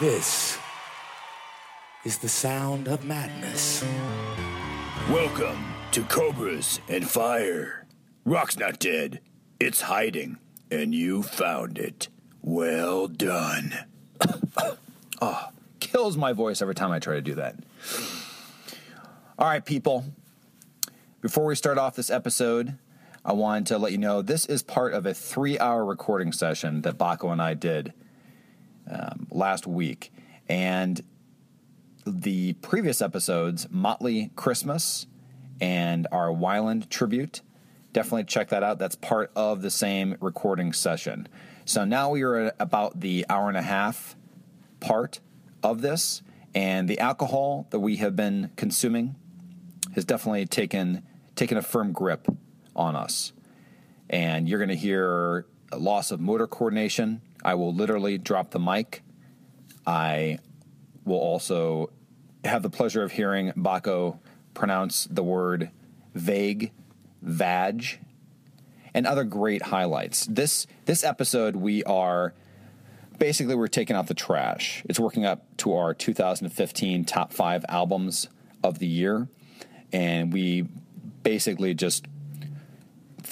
This is the sound of madness. Welcome to Cobras and Fire. Rock's not dead, it's hiding, and you found it. Well done. oh, kills my voice every time I try to do that. All right, people. Before we start off this episode, I wanted to let you know this is part of a three hour recording session that Baco and I did um, last week. And the previous episodes, Motley Christmas and our Weiland tribute, definitely check that out. That's part of the same recording session. So now we are at about the hour and a half part of this, and the alcohol that we have been consuming has definitely taken taken a firm grip on us. And you're going to hear a loss of motor coordination. I will literally drop the mic. I will also have the pleasure of hearing Baco pronounce the word vague, vag, and other great highlights. This this episode we are basically we're taking out the trash. It's working up to our 2015 top 5 albums of the year and we basically just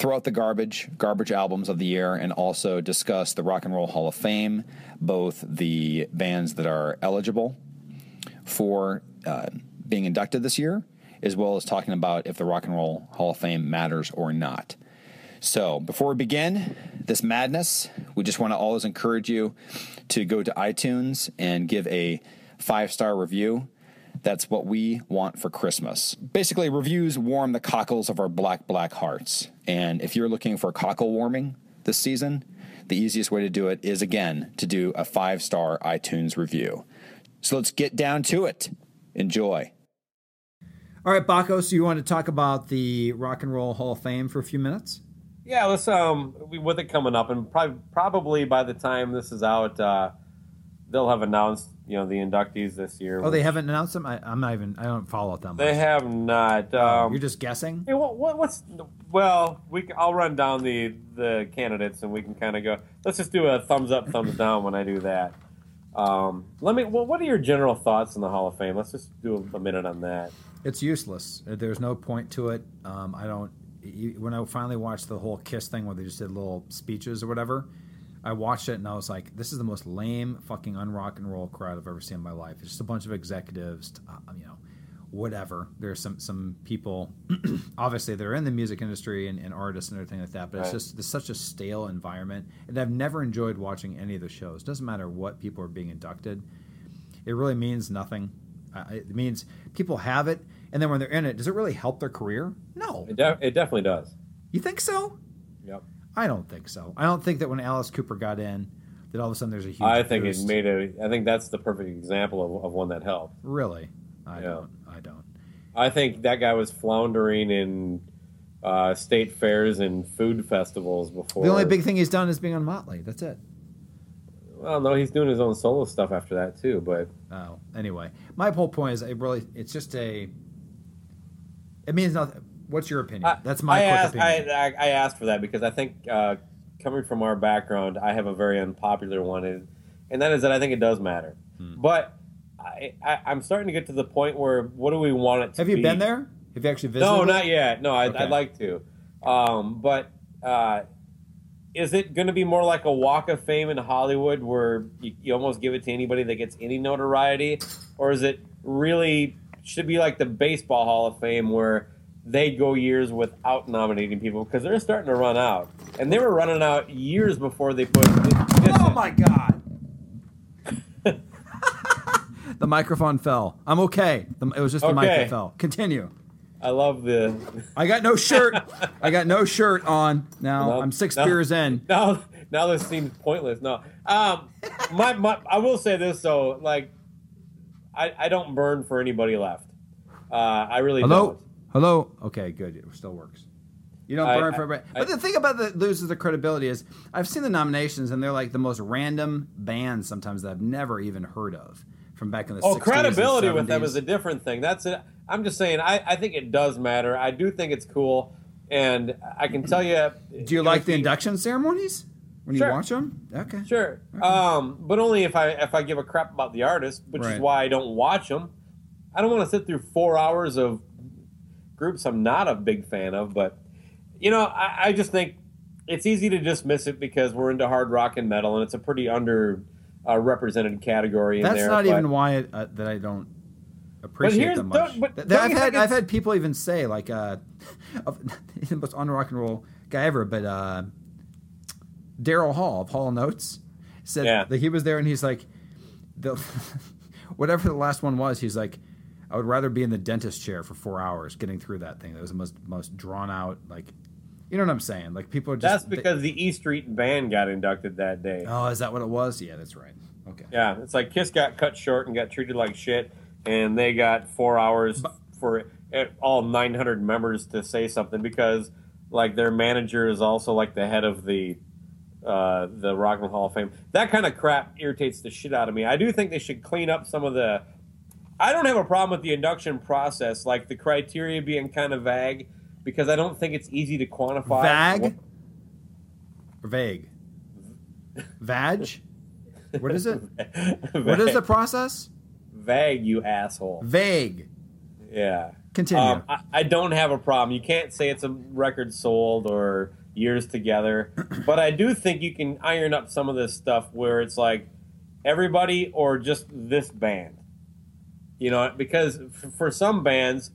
throw out the garbage, garbage albums of the year, and also discuss the Rock and Roll Hall of Fame, both the bands that are eligible for uh, being inducted this year, as well as talking about if the Rock and Roll Hall of Fame matters or not. So, before we begin this madness, we just want to always encourage you to go to iTunes and give a five star review. That's what we want for Christmas. Basically, reviews warm the cockles of our black, black hearts. And if you're looking for cockle warming this season, the easiest way to do it is again to do a five star iTunes review. So let's get down to it. Enjoy. All right, Baco, so you want to talk about the Rock and Roll Hall of Fame for a few minutes? Yeah, let's um with it coming up, and probably probably by the time this is out, uh, they'll have announced you know the inductees this year. Oh, they haven't announced them. I, am not even. I don't follow them. They have not. Um, You're just guessing. Hey, what, what, what's well? We I'll run down the the candidates, and we can kind of go. Let's just do a thumbs up, thumbs down when I do that. Um, let me. Well, what are your general thoughts on the Hall of Fame? Let's just do a, a minute on that. It's useless. There's no point to it. Um, I don't. When I finally watched the whole Kiss thing, where they just did little speeches or whatever, I watched it and I was like, this is the most lame fucking unrock and roll crowd I've ever seen in my life. It's just a bunch of executives, uh, you know, whatever. There's some some people, obviously they're in the music industry and, and, artists and everything like that, but right. it's just it's such a stale environment. And I've never enjoyed watching any of the shows. It doesn't matter what people are being inducted. It really means nothing. Uh, it means people have it, and then when they're in it, does it really help their career? No. It, de- it definitely does. You think so? Yep. I don't think so. I don't think that when Alice Cooper got in, that all of a sudden there's a huge. I think boost. it made a. I think that's the perfect example of, of one that helped. Really, I yeah. don't. I don't. I think that guy was floundering in uh, state fairs and food festivals before. The only big thing he's done is being on Motley. That's it. Well, no, he's doing his own solo stuff after that too. But oh, anyway, my whole point is, it really, it's just a. It means nothing What's your opinion? I, That's my I quick asked, opinion. I, I, asked for that because I think uh, coming from our background, I have a very unpopular one, and, and that is that I think it does matter. Hmm. But I, I, am starting to get to the point where what do we want it to Have you be? been there? Have you actually visited? No, not yet. No, I, would like to. Um, but uh, is it going to be more like a Walk of Fame in Hollywood where you, you almost give it to anybody that gets any notoriety, or is it really should be like the Baseball Hall of Fame where they go years without nominating people because they're starting to run out, and they were running out years before they put. Oh my god. the microphone fell. I'm okay. The- It was just the mic Okay. that fell. Continue. I love the I got no shirt. I got no shirt on. Now No, I'm six no. beers in. now now this seems pointless. No, um, my, my I will say this though, like I I don't burn for anybody left. Uh, I really Hello? don't. Hello? Okay, good. It still works. You don't burn I- for. I- But the thing about that loses the credibility is I've seen the nominations and they're like the most random bands sometimes that I've never even heard of from back in the Oh, 60s credibility with them is a different thing. That's it. I'm just saying. I, I think it does matter. I do think it's cool, and I can tell you. Do you like the induction ceremonies when Sure. you watch them? Okay. Sure, um, but only if I if I give a crap about the artist, which Right. is why I don't watch them. I don't want to sit through four hours of groups I'm not a big fan of, but you know, I, I just think it's easy to dismiss it because we're into hard rock and metal, and it's a pretty under uh, represented category in That's there. not but- even why it, uh, that I don't appreciate them much. but Th- I've had I've had people even say like uh, the most on rock and roll guy ever, but uh, Daryl Hall of Hall and Oates said Yeah. that he was there and he's like the whatever the last one was, he's like. I would rather be in the dentist chair for four hours getting through that thing. That was the most most drawn out, like, you know what I'm saying? Like people are just. That's because the E Street band got inducted that day. oh, is that what it was? Yeah, that's right. Okay. Yeah, it's like Kiss got cut short and got treated like shit, and they got four hours for eh, all 900 members to say something because, like, their manager is also like the head of the uh, the Rock and Roll Hall of Fame. That kind of crap irritates the shit out of me. I do think they should clean up some of the. I don't have a problem with the induction process, like the criteria being kind of vague, because I don't think it's easy to quantify. Vag? Or vague? Vag? What is it? What is the process? vague? You asshole. Vague. Yeah. Continue. Um, I, I don't have a problem. You can't say it's a record sold or years together, but I do think you can iron up some of this stuff where it's like everybody or just this band. You know, because for some bands,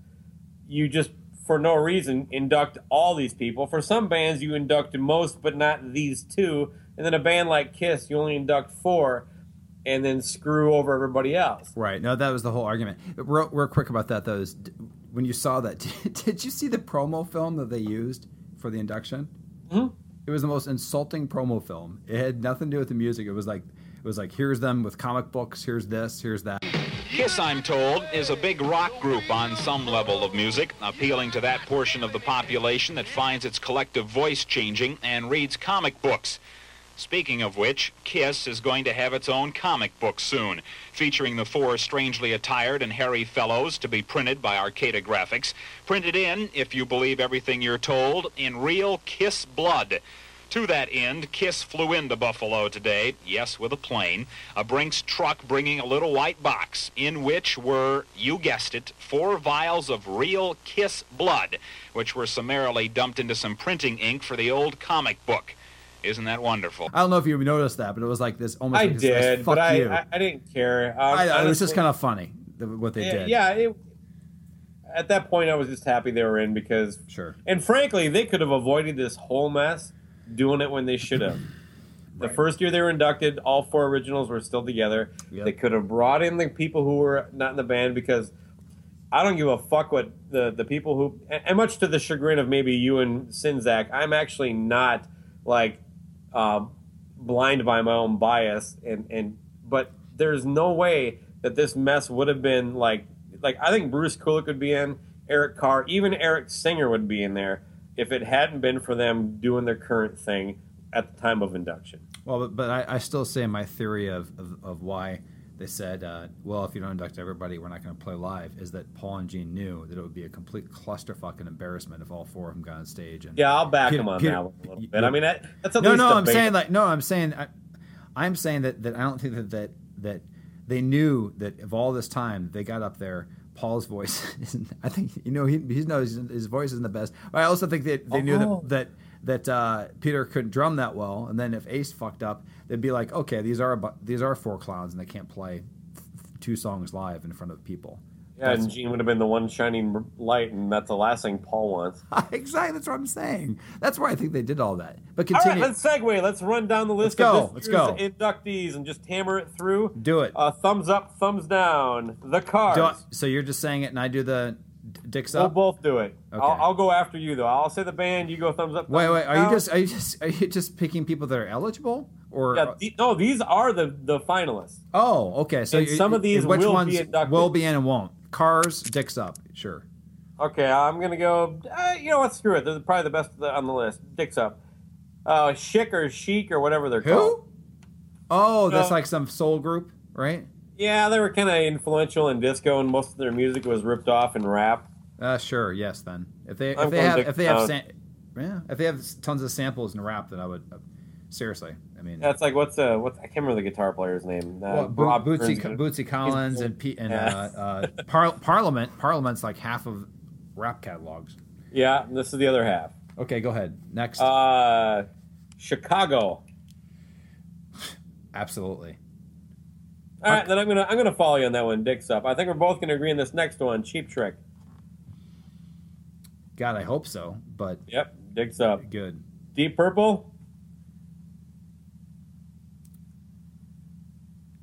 you just for no reason induct all these people. For some bands, you induct most, but not these two. And then a band like Kiss, you only induct four, and then screw over everybody else. Right. No, that was the whole argument. Real, real quick about that, though, is when you saw that, did you see the promo film that they used for the induction? Mhm. It was the most insulting promo film. It had nothing to do with the music. It was like, it was like, here's them with comic books. Here's this. Here's that. Kiss, I'm told, is a big rock group on some level of music, appealing to that portion of the population that finds its collective voice changing and reads comic books. Speaking of which, Kiss is going to have its own comic book soon, featuring the four strangely attired and hairy fellows to be printed by Arcata Graphics. Printed in, if you believe everything you're told, in real Kiss blood. To that end, Kiss flew into Buffalo today, yes, with a plane, a Brinks truck bringing a little white box, in which were, you guessed it, four vials of real Kiss blood, which were summarily dumped into some printing ink for the old comic book. Isn't that wonderful? I don't know if you noticed that, but it was like this almost. I like this, this did, fuck but I, you. I, I didn't care. Um, I- it was just kind of funny what they yeah, did. Yeah, it, at that point, I was just happy they were in because, Sure. and frankly, they could have avoided this whole mess doing it when they should have. The first year they were inducted, all four originals were still together. Yep. They could have brought in the people who were not in the band because I don't give a fuck what the, the people who, and and much to the chagrin of maybe you and Czynszak, I'm actually not like uh, blind by my own bias, and and but there's no way that this mess would have been like like I think Bruce Kulick would be in, Eric Carr, even Eric Singer would be in there if it hadn't been for them doing their current thing at the time of induction. Well, but, but I, I still say my theory of, of, of why they said, uh, well, if you don't induct everybody, we're not going to play live, is that Paul and Gene knew that it would be a complete clusterfuck and embarrassment if all four of them got on stage. And Yeah, I'll back Peter- him on Peter- that one a little bit. I mean, that, that's at no, no, I'm saying like no, I'm saying I, I'm saying that, that I don't think that, that that they knew that of all this time they got up there. Paul's voice isn't. I think you know he he knows his voice isn't the best. But I also think that they knew Oh. that that that uh, Peter couldn't drum that well, and then if Ace fucked up, they'd be like, okay, these are these are four clowns, and they can't play two songs live in front of people. Yeah, and Gene would have been the one shining light, and that's the last thing Paul wants. exactly, that's what I'm saying. That's why I think they did all that. But All right, continue. let's segue. Let's run down the list Let's go, of let's this go. year's inductees and just hammer it through. Do it. Uh, thumbs up, thumbs down. The cars. I- so you're just saying it, and I do the dicks We'll both do it. Okay. I'll, I'll go after you though. I'll say the band. You go thumbs up. Wait, thumbs wait. Are you just are you just are you just picking people that are eligible or? Yeah, the- no, these are the the finalists. oh, okay. So some of these which will be ones inducted. will be in and won't? Cars, dicks up. Sure. Okay, I'm gonna go. Uh, you know what? Screw it. They're probably the best on the list. Dicks up. Uh, Chic or Chic or whatever they're Who? called. Oh, that's No. like some soul group, right? Yeah, they were kind of influential in disco, and most of their music was ripped off in rap. Uh, sure. Yes. Then if they if I'm they have if they have sam- yeah if they have tons of samples in rap, then I would uh, seriously. I mean, That's like what's uh what's I can't remember the guitar player's name. Uh, Well, Bo- Bootsy, Burns- Bootsy Collins and P- and Yeah. uh, uh, Par- Parliament. Parliament's like half of rap catalogs. Yeah, this is the other half. Okay, go ahead. Next. Uh, Chicago. Absolutely. All right, then I'm gonna I'm gonna follow you on that one. Dicks up. I think we're both gonna agree on this next one. Cheap Trick. God, I hope so. But Yep, dicks up. good. Deep Purple.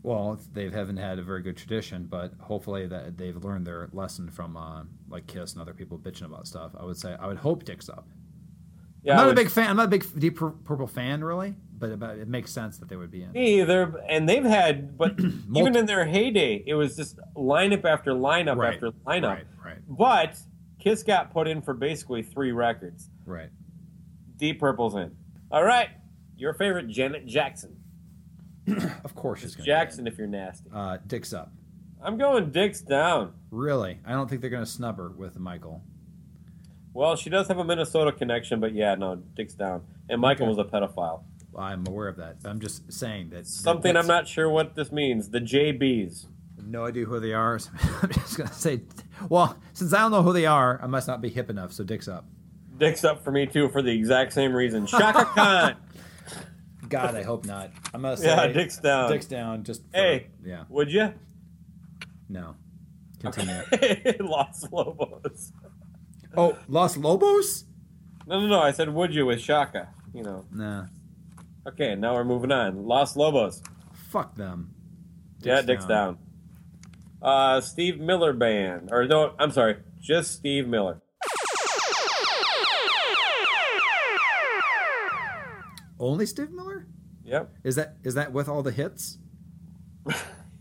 Well, they haven't had a very good tradition, but hopefully that they've learned their lesson from uh, like Kiss and other people bitching about stuff. I would say I would hope Dick's up. Yeah, I'm not a big fan. I'm not a big Deep Purple fan, really, but it, but it makes sense that they would be in. Me either, and they've had, but even in their heyday, it was just lineup after lineup Right, after lineup. right, right. But Kiss got put in for basically three records. Right. Deep Purple's in. All right, your favorite Janet Jackson. Of course, she's going Jackson, if you're nasty. Uh, Dick's up. I'm going dicks down. Really, I don't think they're going to snub her with Michael. Well, she does have a Minnesota connection, but yeah, no, dicks down. And Michael was a pedophile. I'm aware of that. I'm just saying that Something that's- I'm not sure what this means. The JBs. No idea who they are. so I'm just going to say, well, since I don't know who they are, I must not be hip enough. So Dick's up. Dicks up for me too for the exact same reason. Chaka Khan. God, I hope not. I'm to say Yeah, Dick's down. Dick's down. Just for- Hey, yeah, would you? no. Continue. Los Lobos. oh, Los Lobos? No, no, no. I said, would you with Chaka? You know. Nah, Okay, now we're moving on. Los Lobos. fuck them. yeah, Dick's down. Uh, Steve Miller Band. Or no, I'm sorry. Just Steve Miller. Only Steve Miller? Yep. Is that is that with all the hits?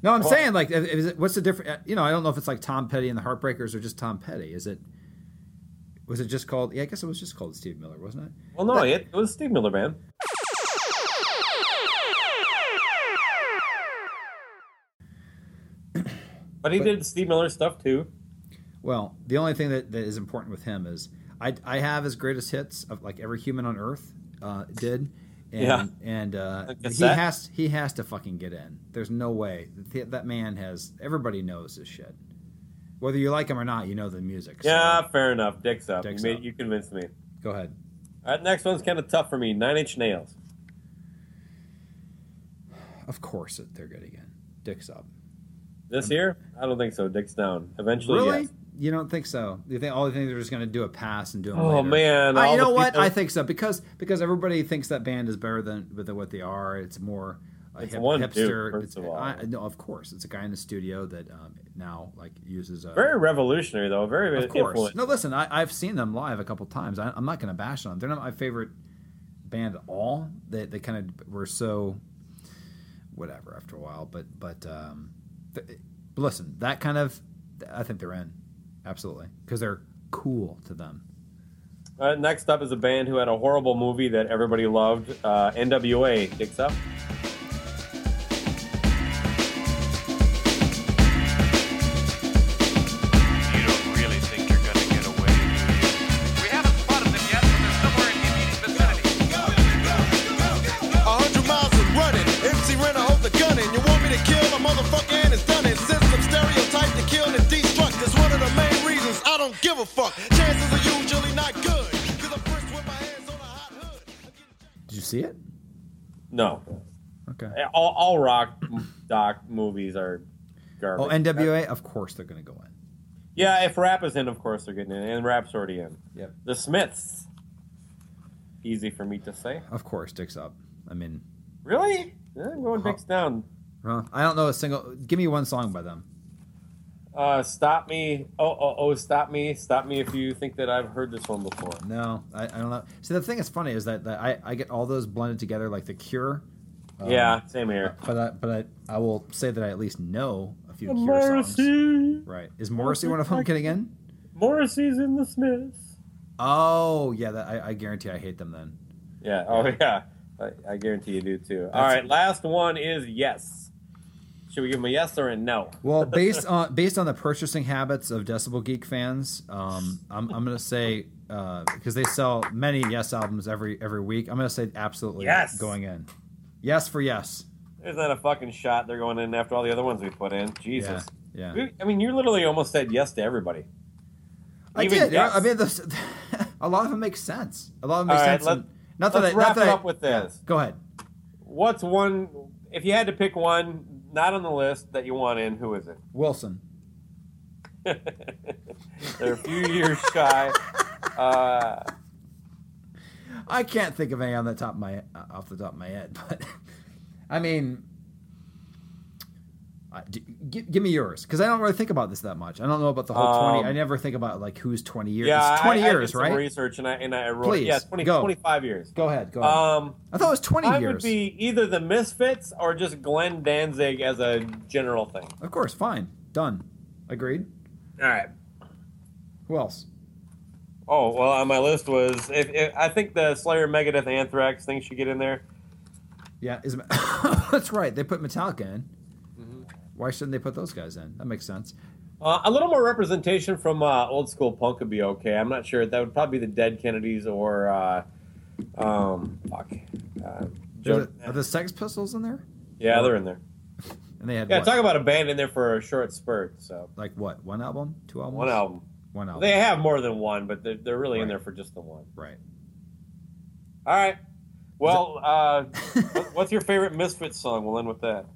No, I'm saying like, is it, what's the difference? You know, I don't know if it's like Tom Petty and the Heartbreakers or just Tom Petty. Is it? Was it just called? Yeah, I guess it was just called Steve Miller, wasn't it? Well, no, it, it was Steve Miller Band. But he did Steve Miller stuff too. Well, the only thing that, that is important with him is I, I have his greatest hits of like every human on earth uh, did, and Yeah. and uh, he has he has to fucking get in. There's no way that man has. Everybody knows this shit. Whether you like him or not, you know the music. so Yeah, fair enough. Dick's up. Dick's you, made, up. you convinced me. go ahead. All right, next one's kind of tough for me. Nine Inch Nails. Of course, they're good again. Dick's up. This year? I don't think so. Dick's down. Eventually, Really? yes. You don't think so? You think all the things they're just going to do a pass and do them Oh, later? man, Uh, all you know what? people- I think so because because everybody thinks that band is better than than what they are. It's more a It's hip, one dude, hipster. first it's, of all. I, no, of course, it's a guy in the studio that um, now like uses a Very revolutionary, though. Very of course. influential. No, listen, I, I've seen them live a couple times. I, I'm not going to bash on them. They're not my favorite band at all. They they kind of were so whatever after a while. But but um, th- but listen, that kind of I think they're in absolutely because they're cool to them. Right, next up is a band who had a horrible movie that everybody loved. Uh, NWA. Dick's up. All, all rock doc movies are garbage. Oh, NWA. Of course they're gonna go in. Yeah, if rap is in, of course they're getting in, and rap's already in. Yep. The Smiths. Easy for me to say. Of course, dicks up. I mean, Really? Yeah, I'm going dicks down. huh? I don't know a single. Give me one song by them. Uh, stop me. Oh, oh, oh, stop me. Stop me if you think that I've heard this one before. No, I, I don't know. See, the thing that's funny is that, that I, I get all those blended together like the Cure. Um, yeah, same here. But I, but I, I will say that I at least know a few Cure songs. Morrissey. Right? Is Morrissey one of them? Getting in? Morrissey's in the Smiths. Oh yeah, that, I, I guarantee I hate them then. Yeah. Oh, yeah. I, I guarantee you do too. All right. Last one is yes. Should we give him a yes or a no? Well, based on based on the purchasing habits of Decibel Geek fans, um, I'm, I'm going to say because they sell many Yes albums every every week. I'm going to say absolutely Yes. going in. Yes for yes. There's not a fucking shot they're going in after all the other ones we put in. Jesus. Yeah. We- I mean, you literally almost said yes to everybody. I Even did. yes. I mean, this, a lot of them make sense. A lot of them make right, sense. let- not that let's I, wrap not that it I- up with this. Go ahead. What's one? If you had to pick one, not on the list that you want in, who is it? Wilson. They're a few years shy. Uh, I can't think of any on the top of my uh, off the top of my head, but I mean, I, d- gi- give me yours because I don't really think about this that much. I don't know about the whole Um, twenty. I never think about like who's twenty years. yeah, it's twenty I, I years, did some right? Research and I and I wrote Please, yeah, 20, go. 25 years. Go ahead. Go ahead. Um, I thought it was twenty I years. would be either the Misfits or just Glenn Danzig as a general thing. Of course, fine, done, agreed. All right. Who else? Oh well, on my list was if, if I think the Slayer, Megadeth, Anthrax thing should get in there. Yeah, is that's right. They put Metallica in. Mm-hmm. Why shouldn't they put those guys in? That makes sense. Uh, a little more representation from uh, old school punk would be okay. I'm not sure. That would probably be the Dead Kennedys or uh, um, fuck. Uh, Joe, a- are the Sex Pistols in there? yeah, they're in there. And they had Yeah, what? talk about a band in there for a short spurt. So like what? One album? Two albums? one album. One album. They have more than one, but they're, they're really in there for just the one. Right. All right. Well, uh, what's your favorite Misfits song? We'll end with that.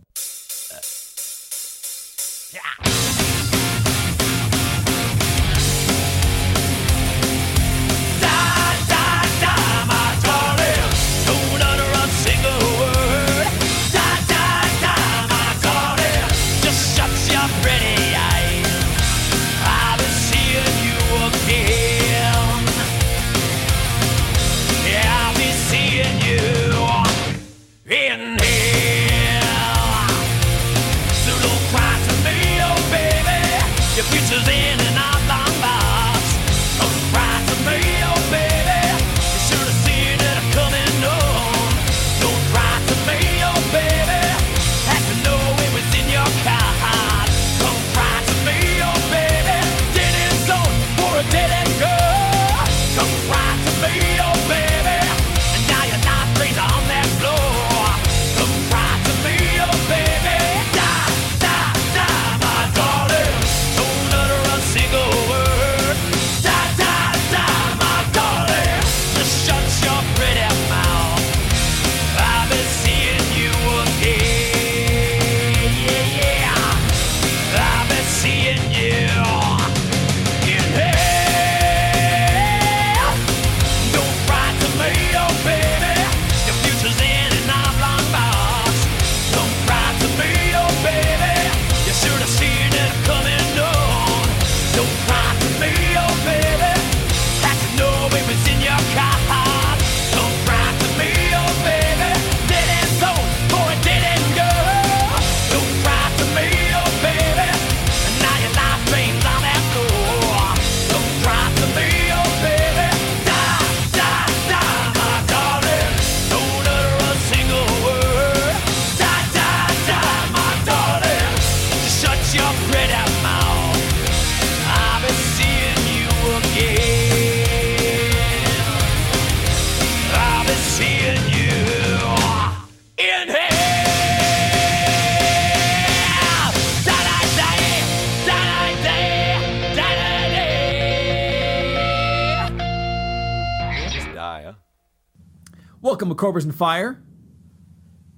Cobras and Fire.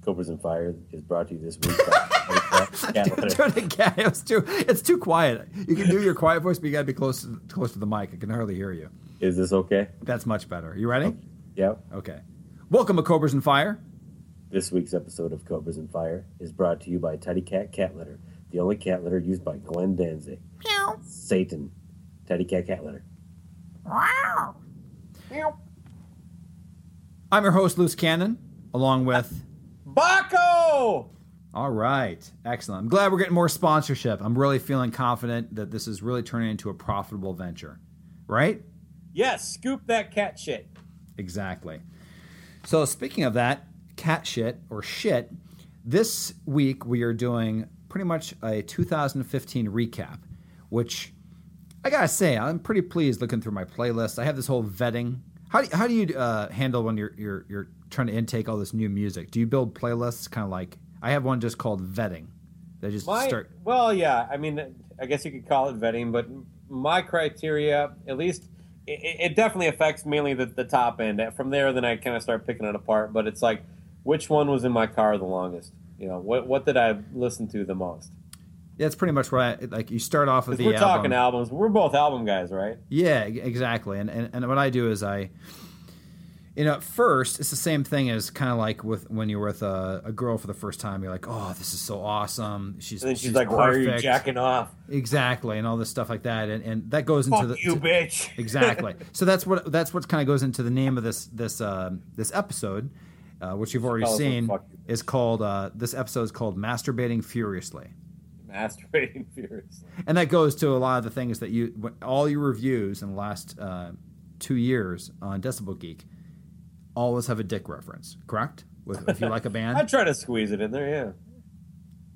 Cobras and Fire is brought to you this week by Cat Litter. Turn it cat. It's too. It's too quiet. You can do your quiet voice, but you got to be close to, close to the mic. I can hardly hear you. Is this okay? That's much better. You ready? Yep. Okay. Welcome to Cobras and Fire. This week's episode of Cobras and Fire is brought to you by Tidy Cat Cat Litter, the only cat litter used by Glenn Danzig. Meow. Satan. Tidy Cat Cat Litter. I'm your host, Luce Cannon, along with. Baco! All right, excellent. I'm glad we're getting more sponsorship. I'm really feeling confident that this is really turning into a profitable venture, right? Yes, scoop that cat shit. Exactly. So, speaking of that, cat shit or shit, this week we are doing pretty much a 2015 recap, which I gotta say, I'm pretty pleased looking through my playlist. I have this whole vetting. How do you, how do you uh, handle when you're, you're you're trying to intake all this new music? Do you build playlists kind of like I have one just called vetting? They just My, start. Well, yeah. I mean, I guess you could call it vetting, but my criteria, at least, it, it definitely affects mainly the, the top end. From there, then I kind of start picking it apart. But it's like, which one was in my car the longest? You know, what what did I listen to the most? It's pretty much right. Like you start off with the we're album. talking albums. We're both album guys, right? Yeah, exactly. And, and and what I do is I, you know, at first it's the same thing as kind of like with when you're with a, a girl for the first time. You're like, oh, this is so awesome. She's And then she's, like, "Why are you jacking off?" Exactly, and all this stuff like that, and and that goes into Fuck the you, to- bitch. exactly. So that's what that's what kind of goes into the name of this this uh, this episode, uh, which you've already Tell us what seen, is called uh, this episode is called "Masturbating Furiously." Masturbating furiously. and that goes to a lot of the things that you all your reviews in the last uh, two years on Decibel Geek always have a dick reference, correct? With, if you like a band, I try to squeeze it in there. Yeah,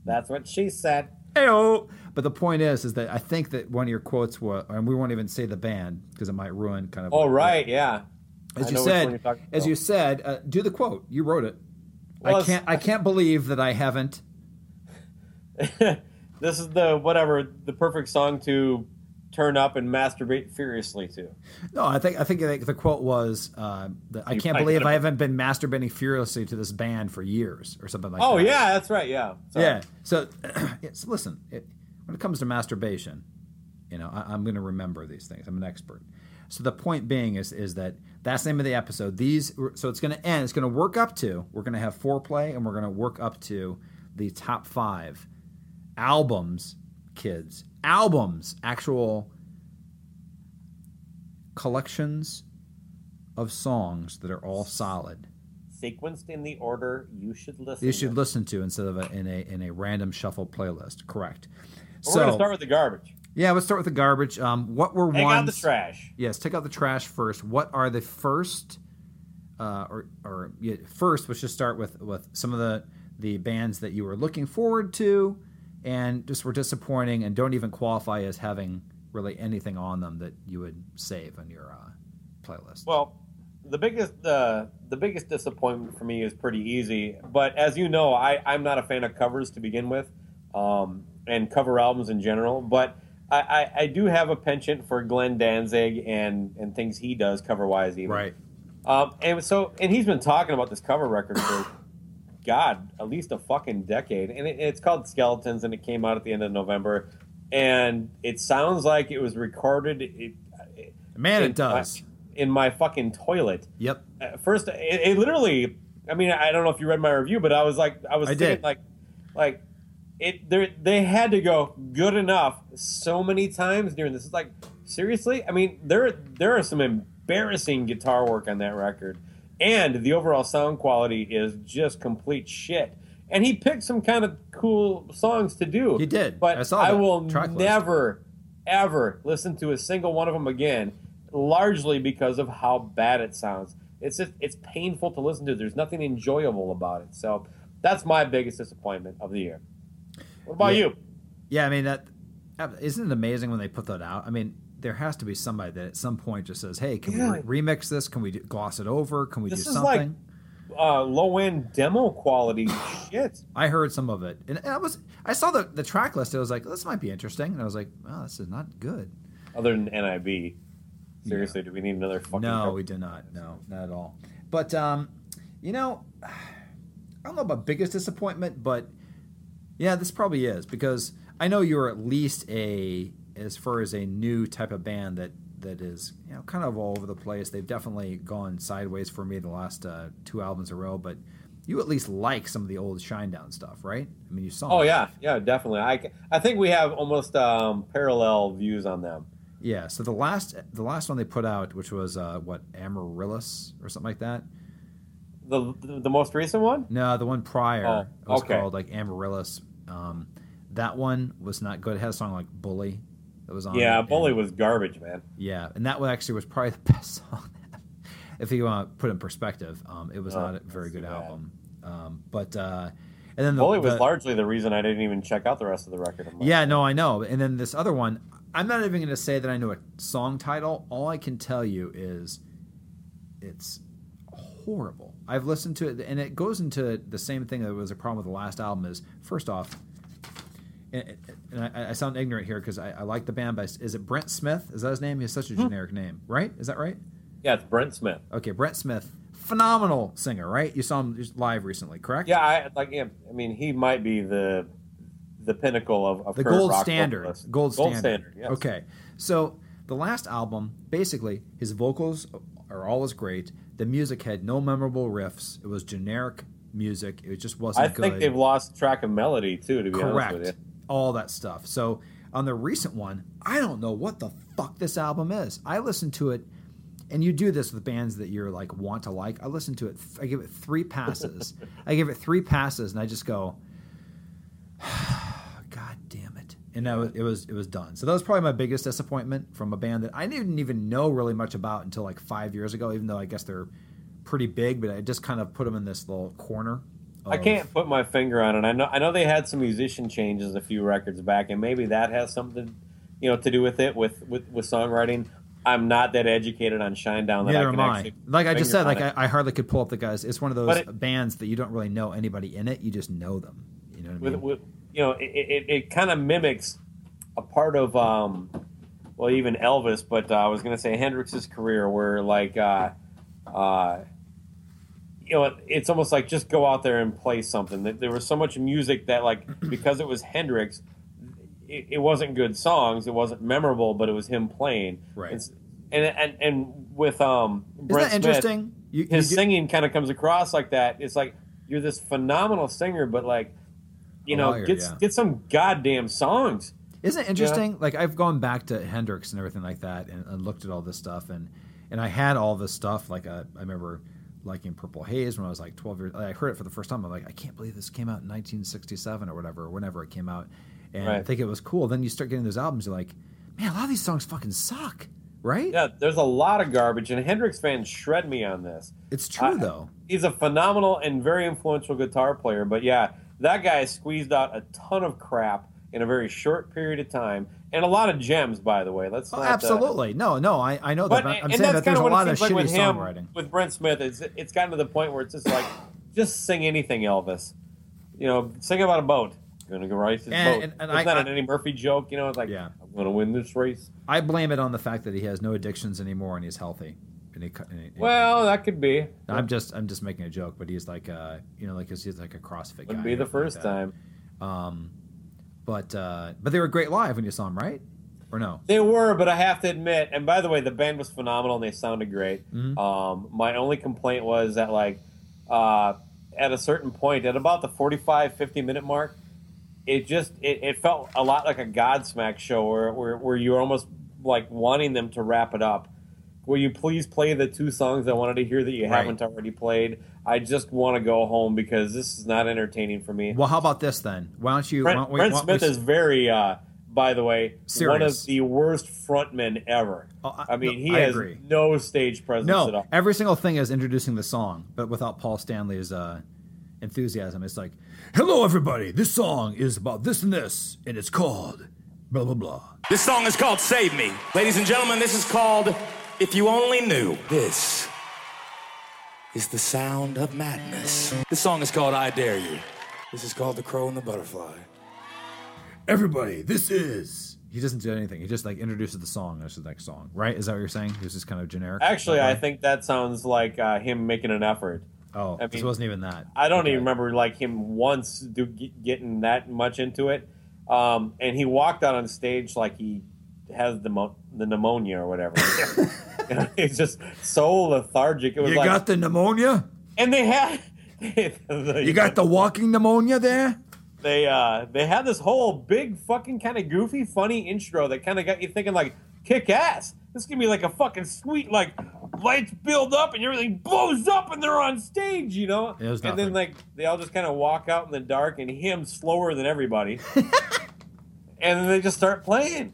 that's what she said. Heyo! But the point is, is that I think that one of your quotes was, and we won't even say the band because it might ruin kind of. Oh right, yeah. As I you know which one you're said, as you said, uh, do the quote. You wrote it. Well, I can't. I can't believe that I haven't. this is the whatever the perfect song to turn up and masturbate furiously to. No, I think I think the quote was, uh, that "I can't believe I haven't been masturbating furiously to this band for years" or something like that. oh yeah, that's right. Yeah. Sorry. Yeah. So, yeah, so listen, it, when it comes to masturbation, you know, I, I'm going to remember these things. I'm an expert. So the point being is is that that's the name of the episode. These so it's going to end. It's going to work up to. We're going to have foreplay, and we're going to work up to the top five albums, kids, albums, actual collections of songs that are all solid. Sequenced in the order you should listen. You should to. listen to instead of a, in a in a random shuffle playlist. Correct. We're gonna start with the garbage. Yeah, let's start with the garbage. Um, what were Take ones? out the trash. Yes, take out the trash first. What are the first, uh, or or yeah, first? Let's just start with with some of the the bands that you were looking forward to, and just were disappointing, and don't even qualify as having really anything on them that you would save on your uh, playlist. Well, the biggest uh, the biggest disappointment for me is pretty easy. But as you know, I, I'm not a fan of covers to begin with, um, and cover albums in general. But I, I, I do have a penchant for Glenn Danzig and and things he does cover wise even. Right. Um, and so and he's been talking about this cover record for God at least a fucking decade, and it, it's called Skeletons, and it came out at the end of November, and it sounds like it was recorded. It, uh, Man, in it does. my- in my fucking toilet. Yep. At first, it, it literally. I mean, I don't know if you read my review, but I was like, I was I thinking did. like, like it. They they had to go good enough so many times during this. It's like seriously. I mean, there there are some embarrassing guitar work on that record, and the overall sound quality is just complete shit. And he picked some kind of cool songs to do. He did. but I saw I will never, ever listen to a single one of them again. Largely because of how bad it sounds. It's just it's painful to listen to. There's nothing enjoyable about it. So that's my biggest disappointment of the year. What about Yeah. you? Yeah, I mean that isn't it amazing when they put that out? I mean, there has to be somebody that at some point just says, "Hey, can Yeah. we re- remix this? Can we do, gloss it over? Can we This do is like uh, low end demo quality shit. I heard some of it, and I was I saw the the track list. I was like, "This might be interesting," and I was like, "Oh, this is not good." Other than NIB. Seriously, do we need another fucking No, cover? we do not. No, not at all. But um, You know, I don't know about biggest disappointment, but yeah, this probably is because I know you're at least a as far as a new type of band that that is you know kind of all over the place. They've definitely gone sideways for me the last uh, two albums in a row, but you at least like some of the old Shinedown stuff, right? I mean, you saw. Oh yeah, yeah, definitely. I, I think we have almost um, parallel views on them. Yeah, so the last the last one they put out, which was uh, what Amaryllis or something like that. The the, most recent one? No, the one prior Oh, it was okay. called like Amaryllis. Um, that one was not good. It had a song like Bully that was on. Yeah, it, Bully and- was garbage, man. Yeah, and that one actually was probably the best song. if you want to put it in perspective, um, it was Oh, not a very good album. Um, but uh, and then the, Bully was the- largely the reason I didn't even check out the rest of the record. Yeah, no, I know. And then this other one, I'm not even going to say that I know a song title. All I can tell you is it's horrible. I've listened to it, and it goes into the same thing that was a problem with the last album. Is first off, and, I, I sound ignorant here because I, I like the band, but is it Brent Smith? Is that his name? He has such a hmm. generic name, right? Is that right? Yeah, it's Brent Smith. Okay, Brent Smith, phenomenal singer, right? You saw him live recently, correct? Yeah, I like. Yeah, I mean, he might be the the pinnacle of, of the gold rock standard. vocalists. Gold, Gold standard. yes. Okay. So the last album, basically, his vocals are always great. The music had no memorable riffs. It was generic music. It just wasn't I good. think they've lost track of melody too. To be honest with you. All that stuff. So on the recent one, I don't know what the fuck this album is. I listened to it, and you do this with bands that you're like want to like. I listened to it. I give it three passes. I give it three passes, and I just go, God damn it! And that was, it was it was done. So that was probably my biggest disappointment from a band that I didn't even know really much about until like five years ago. Even though I guess they're pretty big, but I just kind of put them in this little corner. I can't put my finger on it. I know I know they had some musician changes a few records back, and maybe that has something, you know, to do with it with with, with songwriting. I'm not that educated on Shinedown that Neither I can am I. Like I just said, like. I, I hardly could pull up the guys. It's one of those it- bands that you don't really know anybody in it. You just know them. You know what I mean? with you know, it, it, it kind of mimics a part of, um, well, even Elvis, but uh, I was going to say Hendrix's career, where like, uh, uh, you know, it's almost like just go out there and play something. There- There was so much music that, like, because it was Hendrix, it, it wasn't good songs, it wasn't memorable, but it was him playing. Right. It's- and and and with um, Isn't that Smith, interesting? You, you his get- singing kind of comes across like that. It's like you're this phenomenal singer, but like, you A know, liar, get yeah. get some goddamn songs. Isn't it interesting? Like I've gone back to Hendrix and everything like that, and, and looked at all this stuff, and and I had all this stuff. Like uh, I remember liking Purple Haze when I was like 12 years. Old, I heard it for the first time. I'm like, I can't believe this came out in 1967 or whatever, or whenever it came out, and I think it was cool. Then you start getting those albums, you're like, man, a lot of these songs fucking suck, right? Yeah, there's a lot of garbage, and Hendrix fans shred me on this. It's true I- though. He's a phenomenal and very influential guitar player, but yeah, that guy squeezed out a ton of crap in a very short period of time, and a lot of gems, by the way. Let's Oh, uh, absolutely. No, no, I, I know that. But But I'm and saying that there's a lot of seems shitty with him, songwriting. with Brent Smith. It's it's gotten to the point where it's just like, just sing anything, Elvis. You know, sing about a boat. Gonna go race his And- boat. and- and it's I- not I- an Eddie Murphy joke. You know, it's like, Yeah. I'm gonna win this race. I blame it on the fact that he has no addictions anymore and he's healthy. And he, and he- Well, that could be. I'm just I'm just making a joke, but he's like uh you know like he's like a CrossFit guy. Wouldn't be the everything like first time. Um, but uh, but they were great live when you saw them, right? Or no? They were, but I have to admit, and by the way, the band was phenomenal and they sounded great. Mhm. Um, my only complaint was that, like, uh, at a certain point, at about the 45, 50 minute mark, it just it, it felt a lot like a Godsmack show where, where where you were almost like wanting them to wrap it up. Will you please play the two songs I wanted to hear that you Right. haven't already played? I just want to go home because this is not entertaining for me. Well, how about this then? Why don't you? why Brent, don't we- Brent why don't we Smith is very, uh, by the way, one of the worst frontmen ever. Oh, I mean, he I has agree. no stage presence at No, all. every single thing is introducing the song, but without Paul Stanley's uh, enthusiasm. It's like, "Hello, everybody. This song is about this and this, and it's called blah blah blah." This song is called Save Me. Ladies and gentlemen, this is called If You Only Knew. This is the sound of madness. This song is called I Dare You. This is called The Crow and the Butterfly. Everybody, this is. He doesn't do anything. He just like introduces the song. That's the next song, right? Is that what you're saying? He's just kind of generic. Actually, I think that sounds like uh, him making an effort. Oh, I this mean, wasn't even that. I don't Okay. even remember like him once do, getting that much into it. Um, and he walked out on stage like he has the mo- the pneumonia or whatever. it's just so lethargic. It was You like, got the pneumonia? and they had You got the walking pneumonia there? they uh they had this whole big fucking kind of goofy funny intro that kind of got you thinking like kick ass this could be like a fucking sweet like lights build up and everything blows up and they're on stage you know It was and then nothing. like they all just kind of walk out in the dark and him slower than everybody and then they just start playing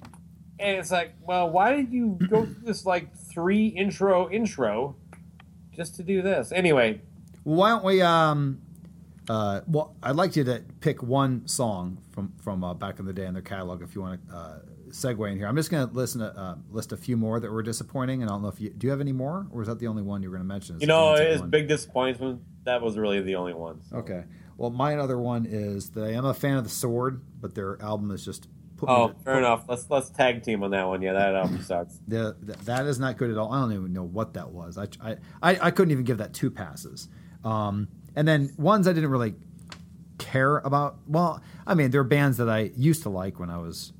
and it's like well why did you go through this like three intro intro just to do this anyway why don't we? Um, uh, well, I'd like you to pick one song from from uh, back in the day in their catalog if you want to uh, segue in here. I'm just going to listen to uh, list a few more that were disappointing, and I don't know if you do. You have any more, or is that the only one you were going to mention? you know It's big disappointment that was really the only one so. Okay. Well, my other one is that I am a fan of the Sword, but their album is just. Put me Oh, to- fair enough. Let's let's tag team on that one. Yeah, that album sucks. The, th- that is not good at all. I don't even know what that was. I, I, I, I couldn't even give that two passes. Um, and then ones I didn't really care about. Well, I mean, there are bands that I used to like when I was,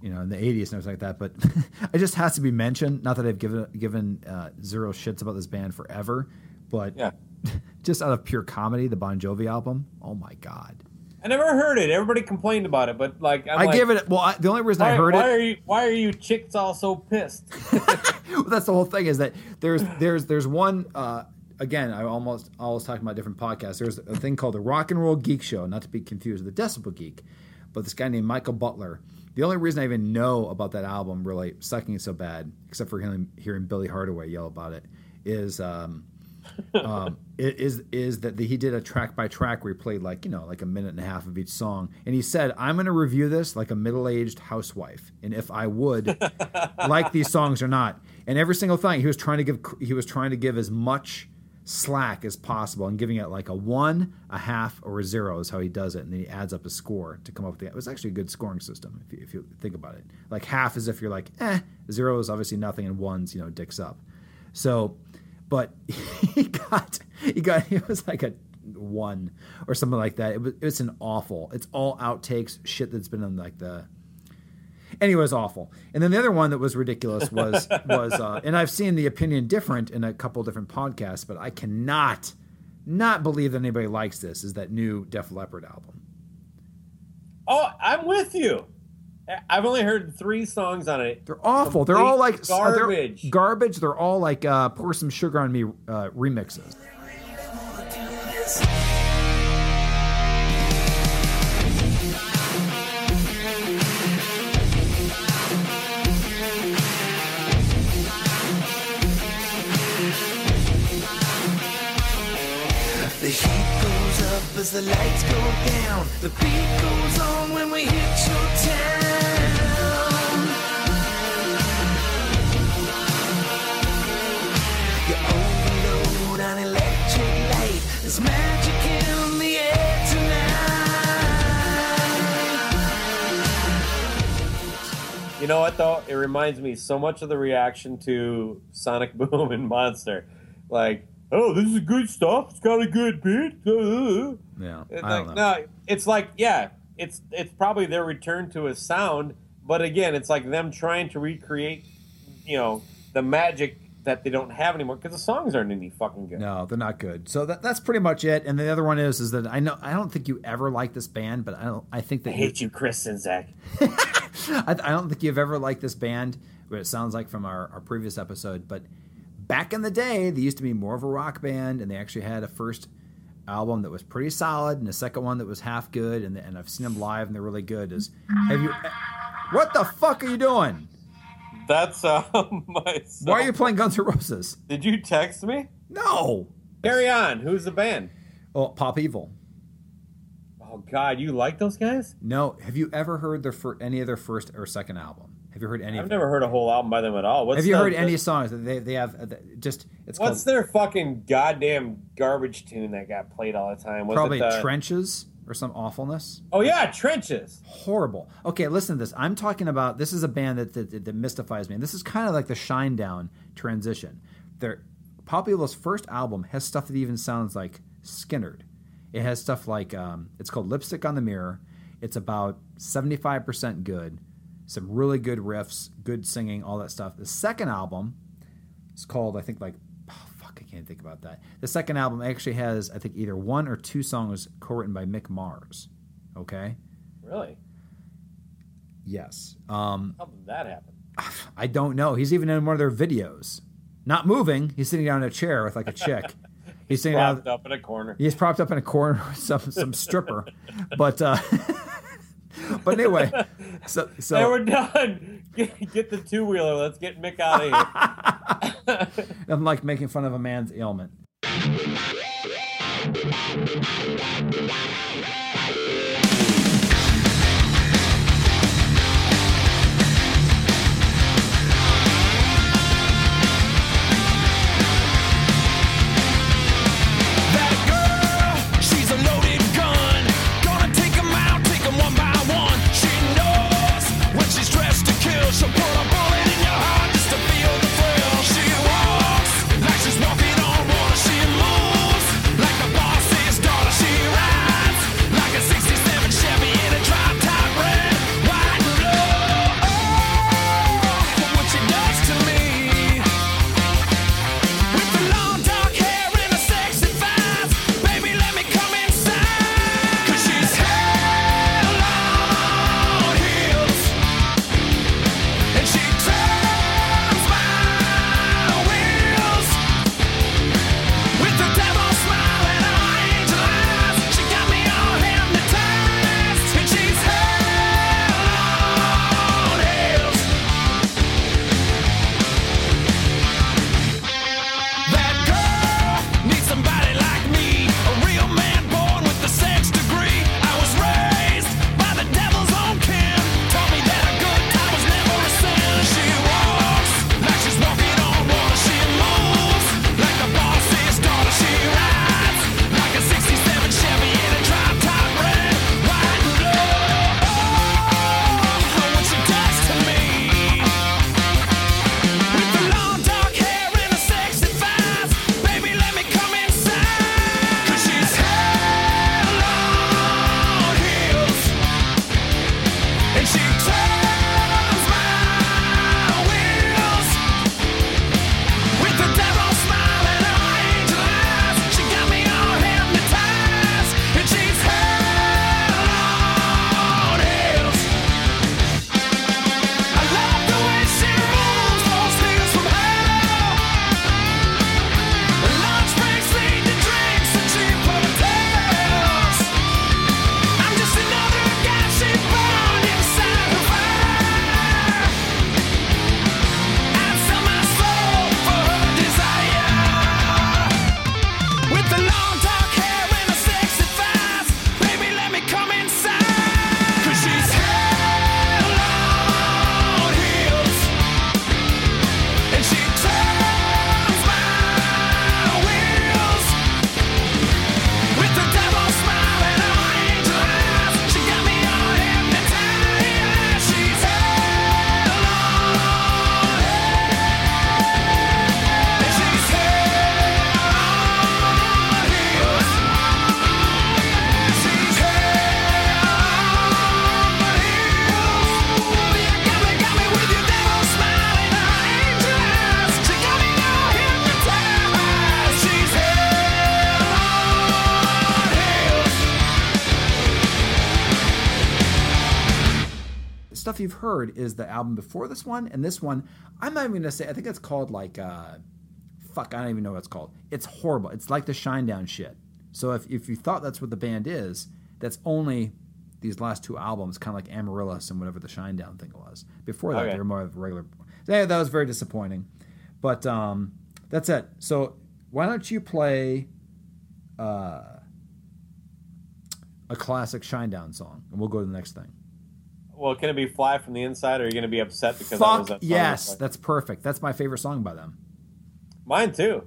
you know, in the '80s and everything like that. But it just has to be mentioned. Not that I've given given uh, zero shits about this band forever, but Yeah. just out of pure comedy, the Bon Jovi album. Oh my god! I never heard it. Everybody complained about it, but like I'm i like, give it. Well, I, the only reason Why, I heard why it. are you why are you chicks all so pissed? well, that's the whole thing is that there's there's there's one uh, again I almost always talking about different podcasts. There's a thing called the Rock and Roll Geek Show, not to be confused with the Decibel Geek, but this guy named Michael Butler. The only reason I even know about that album really sucking so bad, except for hearing, hearing Billy Hardaway yell about it, is um, um, is is that the, he did a track by track where he played like you know like a minute and a half of each song, and he said, "I'm going to review this like a middle aged housewife, and if I would like these songs or not." And every single thing he was trying to give he was trying to give as much slack as possible and giving it like a one, a half, or a zero is how he does it, and then he adds up a score to come up with the. It was actually a good scoring system if you, if you think about it. Like half is if you're like eh, zero is obviously nothing, and one's you know dicks up. So, but he got he got it was like a one or something like that. It was it's an awful. It's all outtakes shit that's been in like the. Anyway, it was awful. And then the other one that was ridiculous was was uh, and I've seen the opinion different in a couple different podcasts, but I cannot not believe that anybody likes this. Is that new Def Leppard album? oh, I'm with you. I've only heard three songs on it. They're awful. They're all like Complete uh, they're garbage. garbage. They're all like uh, pour some sugar on me uh, remixes. The heat goes up as the lights go down. The beat goes on when we hit your town. You know what though? It reminds me so much of the reaction to Sonic Boom and Monster. Like, oh, this is good stuff. It's got a good beat. Yeah, It's I like, don't know. no, it's like, yeah, it's it's probably their return to a sound, but again, it's like them trying to recreate, you know, the magic that they don't have anymore because the songs aren't any fucking good. No, they're not good. So that, that's pretty much it. And the other one is is that I know I don't think you ever liked this band, but I don't. I think that I hate you, Chris and Zach. I, I don't think you've ever liked this band. What it sounds like from our, our previous episode, but back in the day, they used to be more of a rock band, and they actually had a first album that was pretty solid, and a second one that was half good, and, and I've seen them live, and they're really good. Is have you? What the fuck are you doing? That's uh, my. Why are you playing Guns N' Roses? Did you text me? No. Carry on. Who's the band? Oh, Pop Evil. Oh God, you like those guys? No. Have you ever heard their fir- any of their first or second album? Have you heard any? I've never heard a whole album by them at all. What's have you the- heard the- any songs that they they have? uh, Just it's What's called their fucking goddamn garbage tune that got played all the time? Was probably it the... Trenches or some awfulness. Oh yeah, Trenches. horrible. Okay, listen to this. I'm talking about this is a band that that, that mystifies me. And this is kind of like the Shinedown transition. They're Pop Evil's first album has stuff that even sounds like Skynyrd. It has stuff like um, it's called Lipstick on the Mirror. It's about 75% good, some really good riffs, good singing, all that stuff. The second album is called, I think, like, oh, fuck, I can't think about that. The second album actually has, I think, either one or two songs co written by Mick Mars. Okay? Really? Yes. Um, How did that happen? I don't know. He's even in one of their videos. Not moving. He's sitting down in a chair with like a chick. He's sitting. Propped up in a corner. He's propped up in a corner with some some stripper. But uh but anyway, so so hey, we're done. Get, get the two wheeler. Let's get Mick out of here. I'm like making fun of a man's ailment. You've heard is the album before this one and this one i'm not even gonna say i think it's called like uh fuck i don't even know what it's called. It's horrible. It's like the Shinedown shit. So if, if you thought that's what the band is that's only these last two albums kind of like amaryllis and whatever the Shinedown thing was. Before that Okay. they were more of a regular yeah, that was very disappointing. But um that's it. So why don't you play uh a classic Shinedown song and we'll go to the next thing Well, can it be "Fly from the Inside"? Or are you going to be upset because that was Fuck that yes, that's perfect. That's my favorite song by them. Mine too.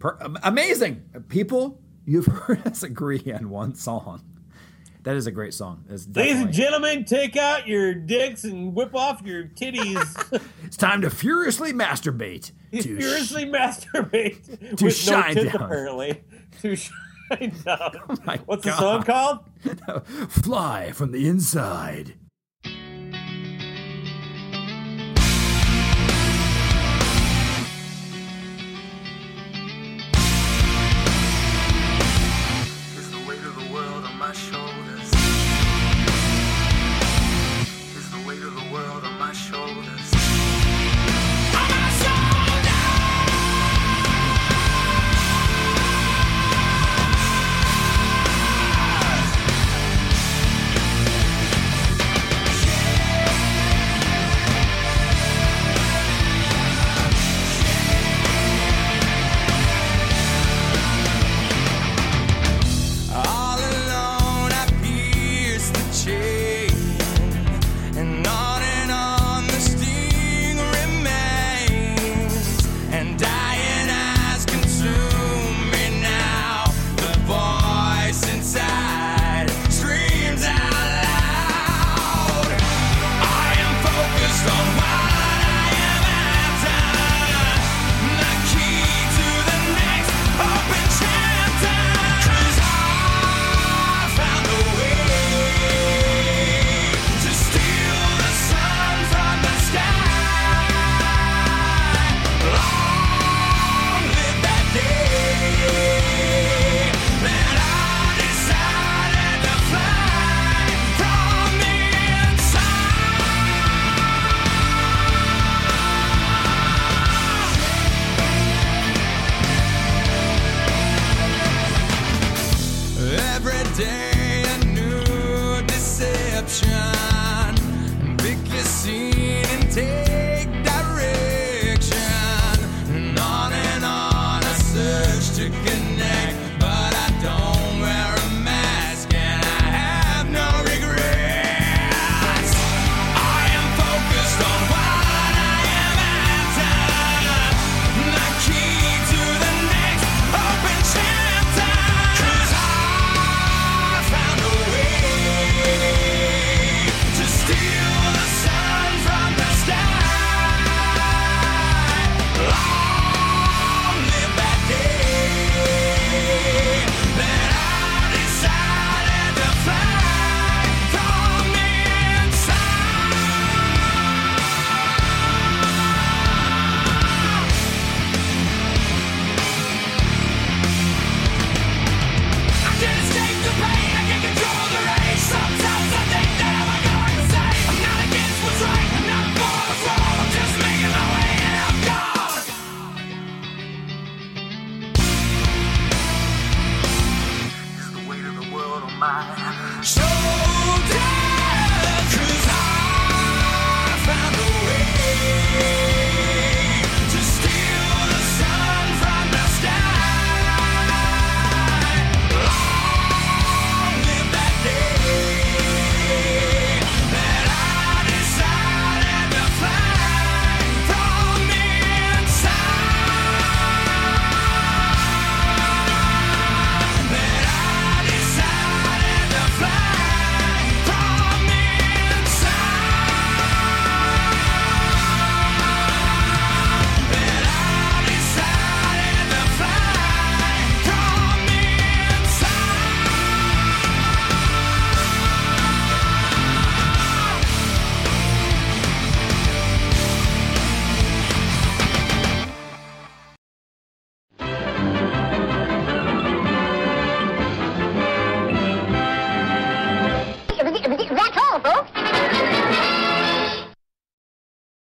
Per- amazing people. You've heard us agree on one song. That is a great song. Ladies and gentlemen, take out your dicks and whip off your titties. It's time to furiously masturbate. To Furiously masturbate to with shine no down. apparently. To shine down. Oh my What's the song called? fly from the inside.